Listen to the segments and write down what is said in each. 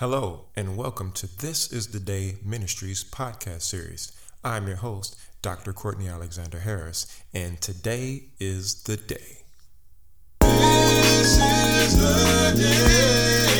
Hello, and welcome to This is the Day Ministries podcast series. I'm your host, Dr. Courtney Alexander Harris, and today is the day. This is the day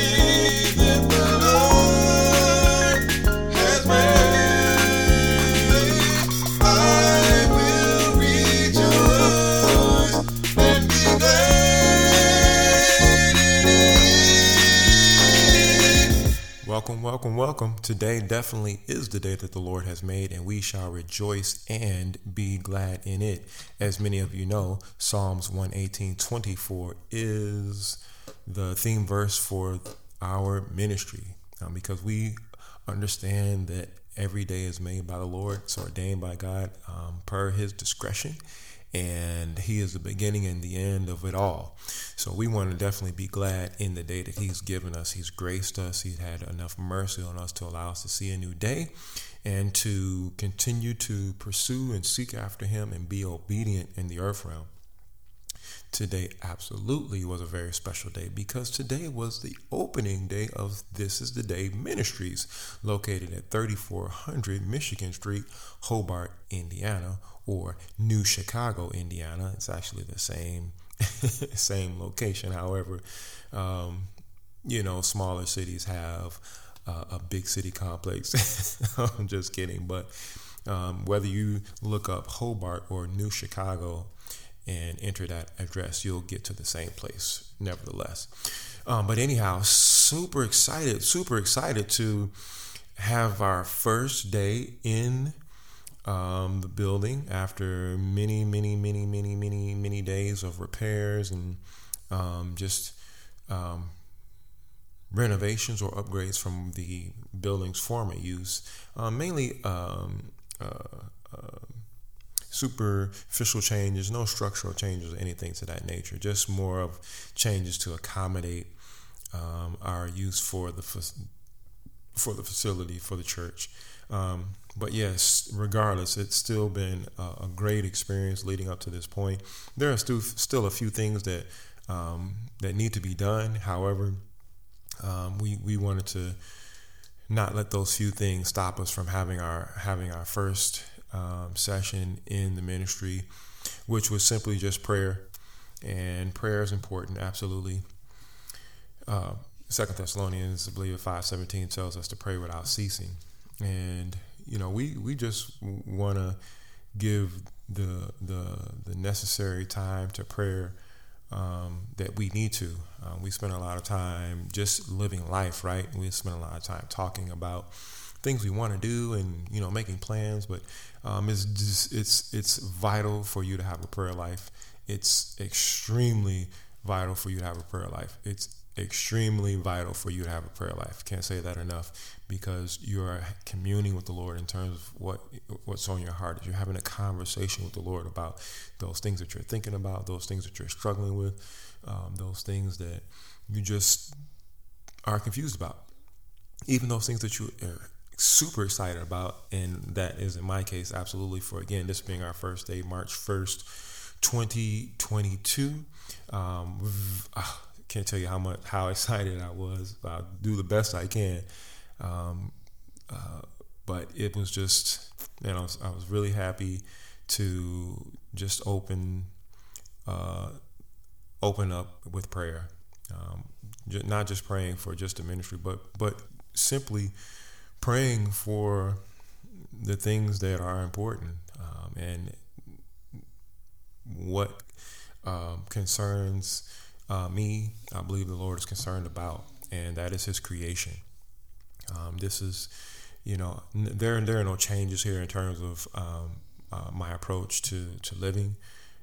Welcome, welcome, welcome. Today definitely is the day that the Lord has made, and we shall rejoice and be glad in it. As many of you know, Psalms 118 24 is the theme verse for our ministry um, because we understand that every day is made by the Lord, it's ordained by God um, per his discretion and he is the beginning and the end of it all. So we want to definitely be glad in the day that he's given us. He's graced us. He's had enough mercy on us to allow us to see a new day and to continue to pursue and seek after him and be obedient in the earth realm. Today absolutely was a very special day because today was the opening day of This is the Day Ministries, located at 3400 Michigan Street, Hobart, Indiana, or New Chicago, Indiana. It's actually the same same location. However, um, you know, smaller cities have uh, a big city complex. I'm just kidding, but um, whether you look up Hobart or New Chicago and enter that address, you'll get to the same place. Nevertheless, um, but anyhow, super excited, super excited to have our first day in um, the building after many, many, many, many, many, many days of repairs and um, just um, renovations or upgrades from the building's former use, uh, mainly um, uh, uh, superficial changes, no structural changes or anything to that nature, just more of changes to accommodate um, our use for the for the facility for the church. Um, but yes, regardless, it's still been a, a, great experience leading up to this point. There are still still a few things that um, that need to be done. However, um, we we wanted to not let those few things stop us from having our having our first um, session in the ministry, which was simply just prayer, and prayer is important, absolutely. Uh, Second Thessalonians, I believe, five seventeen tells us to pray without ceasing, and you know we we just want to give the the the necessary time to prayer um, that we need to. Uh, we spend a lot of time just living life, right? We spend a lot of time talking about things we want to do and you know making plans, but um, it's just, it's it's vital for you to have a prayer life. It's extremely vital for you to have a prayer life. It's extremely vital for you to have a prayer life. Can't say that enough because you are communing with the Lord in terms of what what's on your heart. You're having a conversation with the Lord about those things that you're thinking about, those things that you're struggling with, um, those things that you just are confused about. Even those things that you super excited about, and that is in my case absolutely for again this being our first day, March first, 2022. Um, ah, can't tell you how much how excited I was. I'll do the best I can, um, uh, but it was just you know I was really happy to just open uh, open up with prayer, um, not just praying for just the ministry, but but simply praying for the things that are important um, and what um, concerns uh, me, I believe the Lord is concerned about, and that is His creation. Um, this is, you know, there there are no changes here in terms of um, uh, my approach to to living.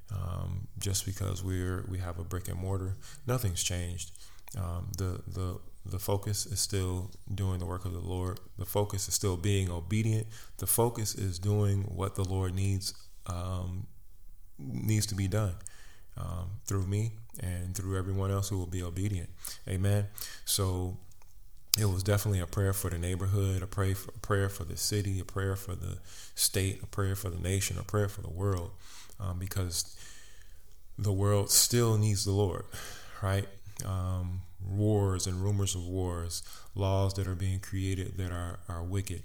Um, just because we're we have a brick and mortar, nothing's changed. Um, the the the focus is still doing the work of the Lord. The focus is still being obedient. The focus is doing what the Lord needs um, needs to be done um, through me and through everyone else who will be obedient. Amen. So it was definitely a prayer for the neighborhood, a prayer for, a prayer for the city, a prayer for the state, a prayer for the nation, a prayer for the world, um, because the world still needs the Lord, right? um, wars and rumors of wars, laws that are being created that are, are wicked,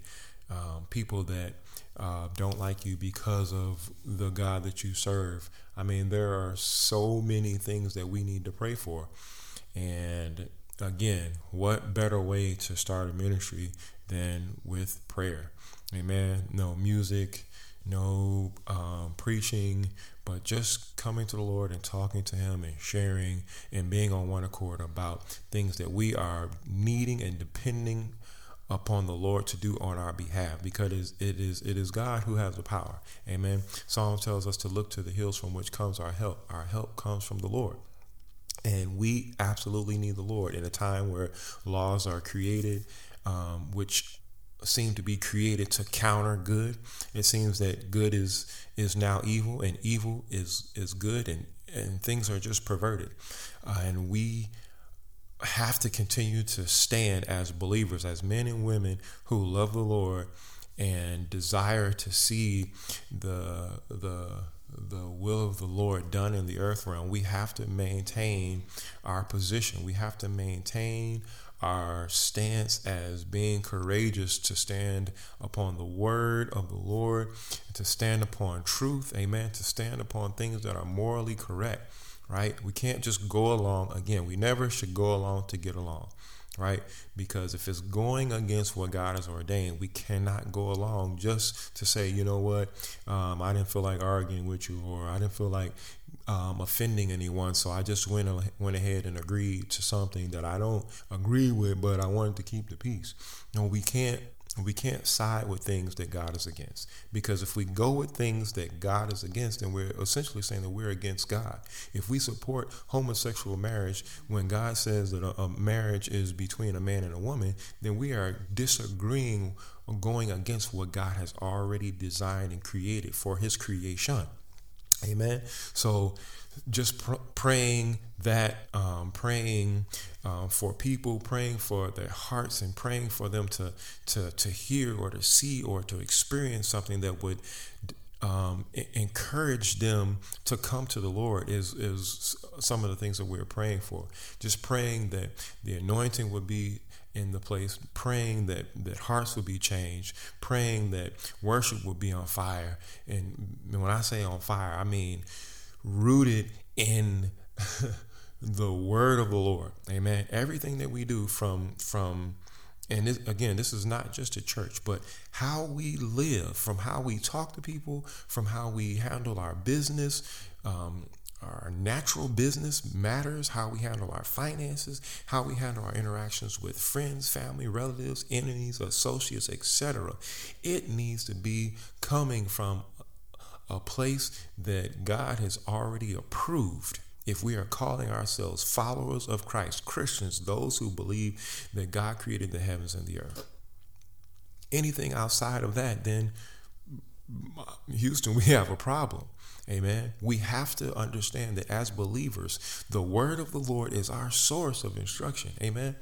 um, people that uh, don't like you because of the God that you serve. I mean, there are so many things that we need to pray for. And again, what better way to start a ministry than with prayer? Amen. No music, no um, preaching, but just coming to the Lord and talking to Him and sharing and being on one accord about things that we are needing and depending upon the Lord to do on our behalf because it is it is God who has the power. Amen. Psalm tells us to look to the hills from which comes our help. Our help comes from the Lord. And we absolutely need the Lord in a time where laws are created, um, which seem to be created to counter good. It seems that good is is now evil, and evil is is good, and and things are just perverted. Uh, and we have to continue to stand as believers, as men and women who love the Lord and desire to see the the the will of the Lord done in the earth realm. We have to maintain our position. We have to maintain our stance as being courageous to stand upon the word of the Lord, to stand upon truth, amen, to stand upon things that are morally correct, right? We can't just go along. Again, we never should go along to get along, right? Because if it's going against what God has ordained, we cannot go along just to say, you know what, um, I didn't feel like arguing with you, or I didn't feel like um, offending anyone. So I just went went ahead and agreed to something that I don't agree with, but I wanted to keep the peace. No, we can't we can't side with things that God is against. Because if we go with things that God is against, then we're essentially saying that we're against God. If we support homosexual marriage when God says that a, a marriage is between a man and a woman, then we are disagreeing or going against what God has already designed and created for his creation. Amen. So just pr- praying that, um, praying um, for people, praying for their hearts, and praying for them to to to hear or to see or to experience something that would um, encourage them to come to the Lord is is some of the things that we're praying for. Just praying that the anointing would be in the place, praying that, that hearts would be changed, praying that worship would be on fire. And when I say on fire, I mean rooted in the word of the Lord. Amen. Everything that we do from from and this, again, this is not just a church, but how we live, from how we talk to people, from how we handle our business, um, our natural business matters, how we handle our finances, how we handle our interactions with friends, family, relatives, enemies, associates, etc. It needs to be coming from a place that God has already approved. If we are calling ourselves followers of Christ, Christians, those who believe that God created the heavens and the earth, anything outside of that, then Houston, we have a problem. Amen. We have to understand that as believers, the word of the Lord is our source of instruction. Amen.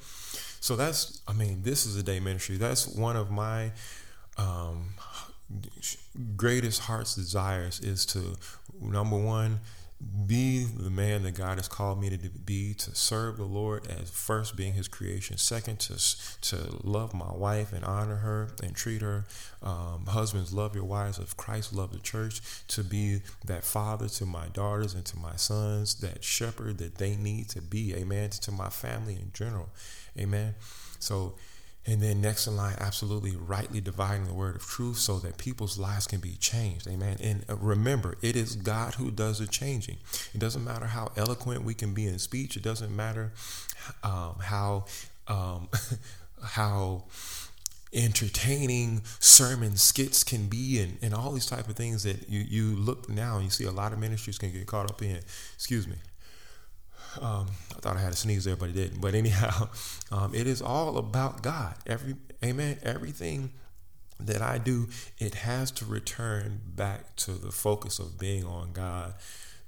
So that's, I mean, this is a day ministry. That's one of my um, greatest heart's desires is to, number one, be the man that God has called me to be, to serve the Lord as first being His creation, second to to love my wife and honor her and treat her. Um, husbands, love your wives as Christ loved the church. To be that father to my daughters and to my sons, that shepherd that they need to be. Amen. To my family in general. Amen. So and then next in line, absolutely rightly dividing the word of truth so that people's lives can be changed. Amen. And uh, remember, it is God who does the changing. It doesn't matter how eloquent we can be in speech. It doesn't matter um, how um, how entertaining sermon skits can be and, and all these type of things that you, you look now and you see a lot of ministries can get caught up in. Excuse me. Um, I thought I had a sneeze there, but it didn't. But anyhow, um, it is all about God. Every amen. Everything that I do, it has to return back to the focus of being on God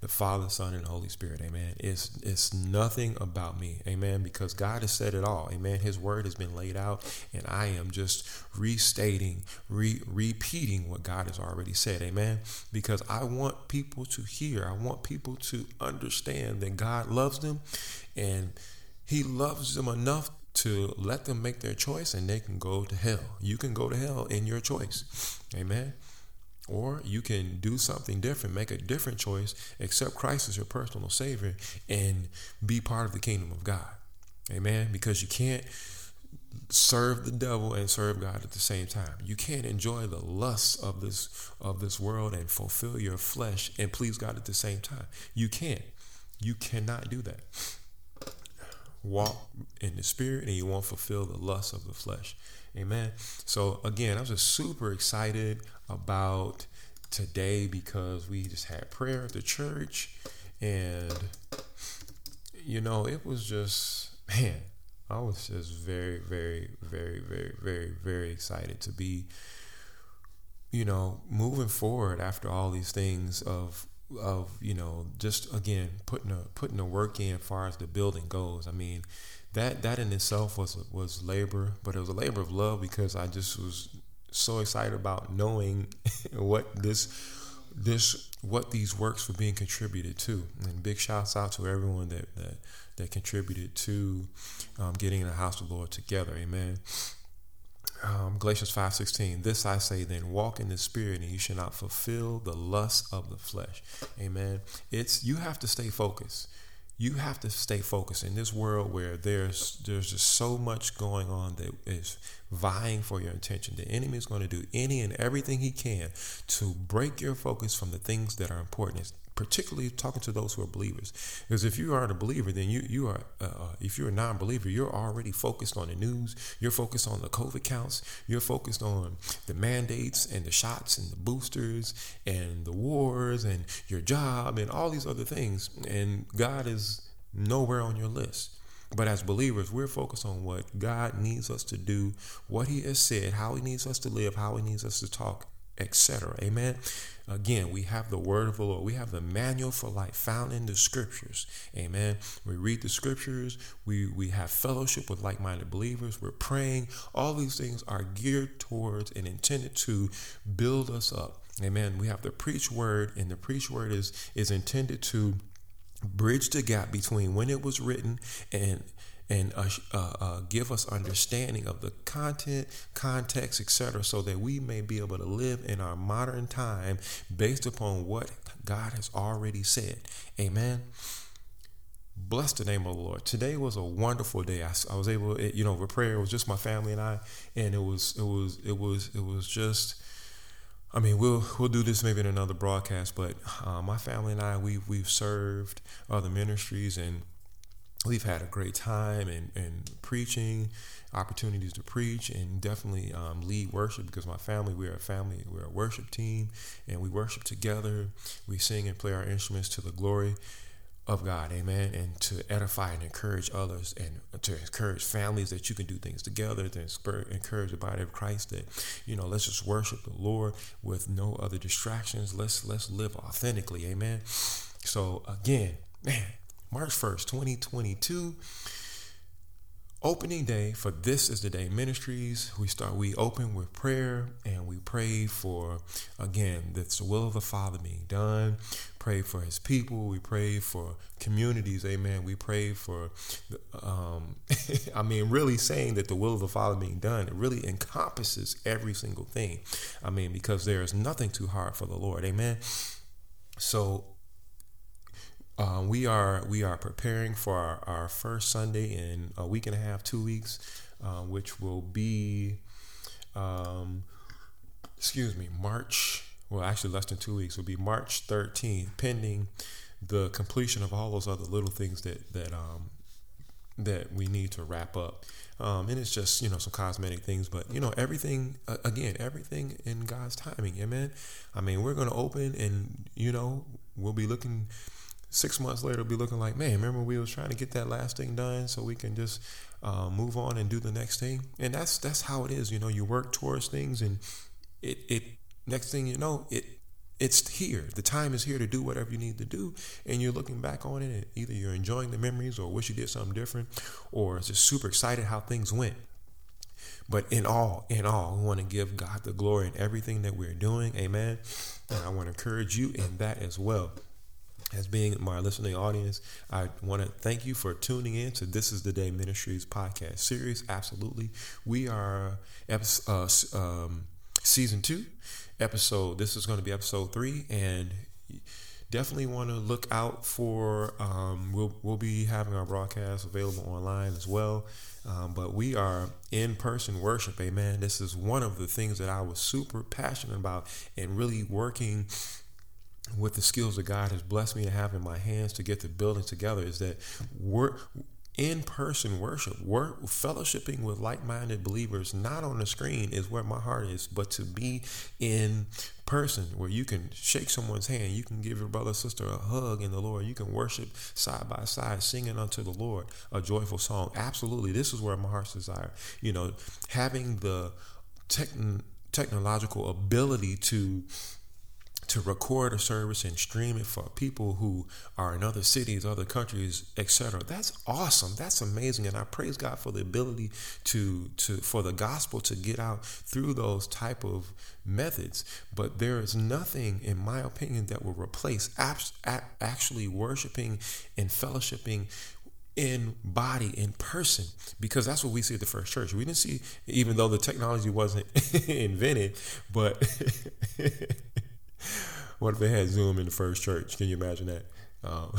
the Father, Son, and Holy Spirit. Amen. It's it's nothing about me. Amen. Because God has said it all. Amen. His word has been laid out, and I am just restating, re- repeating what God has already said. Amen. Because I want people to hear. I want people to understand that God loves them, and He loves them enough to let them make their choice and they can go to hell. You can go to hell in your choice. Amen. Or you can do something different, make a different choice, accept Christ as your personal Savior, and be part of the kingdom of God. Amen. Because you can't serve the devil and serve God at the same time. You can't enjoy the lusts of this of this world and fulfill your flesh and please God at the same time. You can't. You cannot do that. Walk in the spirit and you won't fulfill the lusts of the flesh. Amen. So again, I was just super excited about today because we just had prayer at the church and you know, it was just man, I was just very, very, very, very, very, very excited to be, you know, moving forward after all these things of of you know just again putting a putting the work in as far as the building goes. I mean, that that in itself was was labor, but it was a labor of love because I just was so excited about knowing what this this what these works were being contributed to. And big shouts out to everyone that that that contributed to um, getting the house of the Lord together. Amen. Um, Galatians 5:16 This I say then walk in the spirit and you shall not fulfill the lust of the flesh. Amen. It's you have to stay focused. You have to stay focused in this world where there's there's just so much going on that is vying for your attention. The enemy is going to do any and everything he can to break your focus from the things that are important particularly talking to those who are believers. Because if you aren't a believer, then you you are uh, uh, if you're a non-believer, you're already focused on the news. You're focused on the COVID counts. You're focused on the mandates and the shots and the boosters and the wars and your job and all these other things. And God is nowhere on your list. But as believers, we're focused on what God needs us to do, what He has said, how He needs us to live, how He needs us to talk, etc. Amen. Again, we have the word of the Lord. We have the manual for life found in the scriptures. Amen. We read the scriptures. We we have fellowship with like-minded believers. We're praying. All these things are geared towards and intended to build us up. Amen. We have the preach word, and the preach word is is intended to bridge the gap between when it was written and and uh, uh, uh, give us understanding of the content, context, etc., so that we may be able to live in our modern time based upon what God has already said. Amen. Bless the name of the Lord. Today was a wonderful day. I, I was able, it, you know, for prayer. It was just my family and I, and it was, it was, it was, it was just. I mean, we'll we'll do this maybe in another broadcast, but uh, my family and I, we we've served other ministries and we've had a great time and, and preaching opportunities to preach and definitely um, lead worship because my family we're a family we're a worship team and we worship together. We sing and play our instruments to the glory of God amen and to edify and encourage others and to encourage families that you can do things together to encourage the body of Christ that you know let's just worship the Lord with no other distractions. Let's let's live authentically amen. So again man March 1st, 2022. Opening day for This is the Day Ministries. We start, we open with prayer and we pray for, again, that's the will of the Father being done. Pray for his people. We pray for communities. Amen. We pray for, um, I mean, really saying that the will of the Father being done, it really encompasses every single thing. I mean, because there is nothing too hard for the Lord. Amen. So uh, we are we are preparing for our, our, first Sunday in a week and a half, two weeks, uh, which will be, um, excuse me, March. Well, actually, less than two weeks will be March 13th, pending the completion of all those other little things that that um, that we need to wrap up. Um, and it's just you know some cosmetic things, but you know everything uh, again, everything in God's timing. Amen. I mean, we're going to open, and you know we'll be looking six months later be looking like, man, remember we was trying to get that last thing done so we can just uh, move on and do the next thing. And that's that's how it is. You know, you work towards things, and it it next thing you know, it it's here. The time is here to do whatever you need to do, and you're looking back on it. And either you're enjoying the memories, or wish you did something different, or just super excited how things went. But in all, in all, we want to give God the glory in everything that we're doing. Amen. And I want to encourage you in that as well. As being my listening audience, I want to thank you for tuning in to This is the Day Ministries podcast series. Absolutely. We are uh, um, season two, episode, this is going to be episode three, and definitely want to look out for, um, we'll, we'll be having our broadcast available online as well. Um, but we are in person worship, amen. This is one of the things that I was super passionate about and really working with the skills that God has blessed me to have in my hands to get the building together is that we're in-person worship work fellowshipping with like-minded believers not on the screen is where my heart is but to be in person where you can shake someone's hand you can give your brother sister a hug in the lord you can worship side by side singing unto the lord a joyful song. Absolutely. This is where my heart's desire. You know having the techn- technological ability to to record a service and stream it for people who are in other cities, other countries, etc. That's awesome. That's amazing, and I praise God for the ability to to for the gospel to get out through those type of methods. But there is nothing, in my opinion, that will replace actually worshiping and fellowshipping in body in person because that's what we see at the first church we didn't see even though the technology wasn't invented but what if they had Zoom in the first church? Can you imagine that? Um,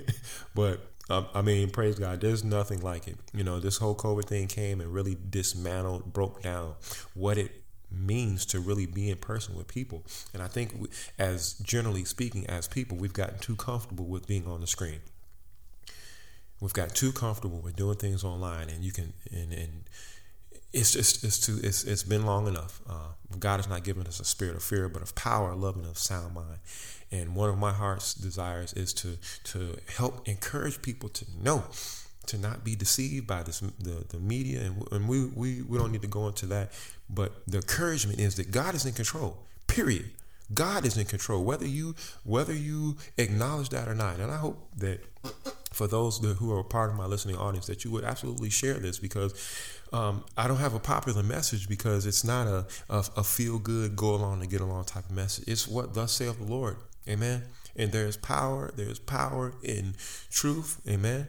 but um, I mean, praise God. There's nothing like it. You know, this whole COVID thing came and really dismantled, broke down what it means to really be in person with people. And I think, we, as generally speaking, as people, we've gotten too comfortable with being on the screen. We've got too comfortable with doing things online, and you can and and it's just it's too it's it's been long enough. Uh, God has not given us a spirit of fear, but of power, love, and of sound mind. And one of my heart's desires is to to help encourage people to know to not be deceived by this the, the media and, and we, we we don't need to go into that but the encouragement is that god is in control period god is in control whether you whether you acknowledge that or not and i hope that for those that, who are part of my listening audience that you would absolutely share this because um, I don't have a popular message because it's not a, a, a feel good, go along and get along type of message. It's what thus saith the Lord. Amen. And there's power, there's power in truth. Amen.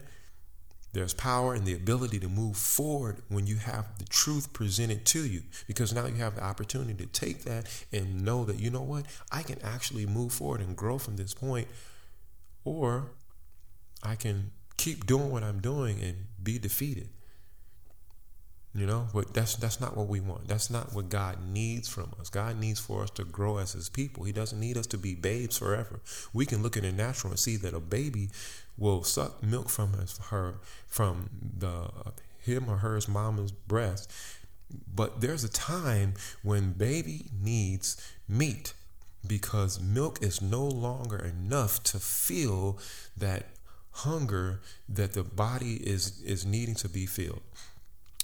There's power in the ability to move forward when you have the truth presented to you because now you have the opportunity to take that and know that, you know what, I can actually move forward and grow from this point, or I can keep doing what I'm doing and be defeated. You know, but that's that's not what we want. That's not what God needs from us. God needs for us to grow as His people. He doesn't need us to be babes forever. We can look at the natural and see that a baby will suck milk from his, her from the him or her's mama's breast, but there's a time when baby needs meat because milk is no longer enough to feel that hunger that the body is is needing to be filled.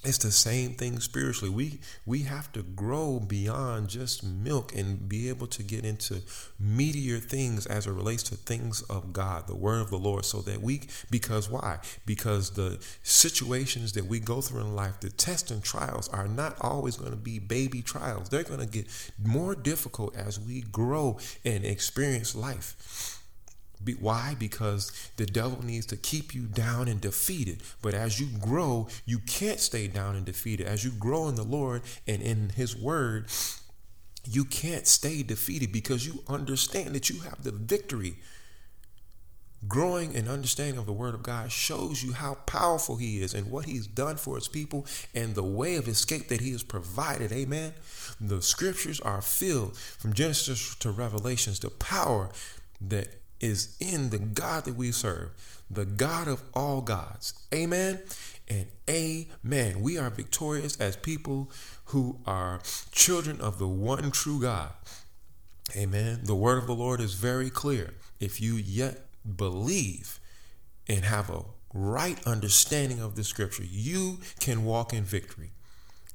It's the same thing spiritually. We we have to grow beyond just milk and be able to get into meatier things as it relates to things of god the word of the lord so that we because why? Because the situations that we go through in life the tests and trials are not always going to be baby trials. They're going to get more difficult as we grow and experience life be, why? Because the devil needs to keep you down and defeated. But as you grow, you can't stay down and defeated. As you grow in the Lord and in His Word, you can't stay defeated because you understand that you have the victory. Growing and understanding of the Word of God shows you how powerful He is and what He's done for His people and the way of escape that He has provided. Amen. The scriptures are filled from Genesis to Revelations, the power that is in the God that we serve, the God of all gods. Amen and amen. We are victorious as people who are children of the one true God. Amen. The word of the Lord is very clear. If you yet believe and have a right understanding of the scripture, you can walk in victory.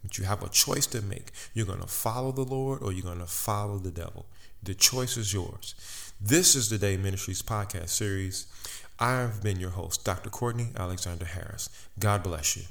But you have a choice to make. You're going to follow the Lord or you're going to follow the devil. The choice is yours. This is the Day Ministries podcast series. I've been your host, Dr. Courtney Alexander Harris. God bless you.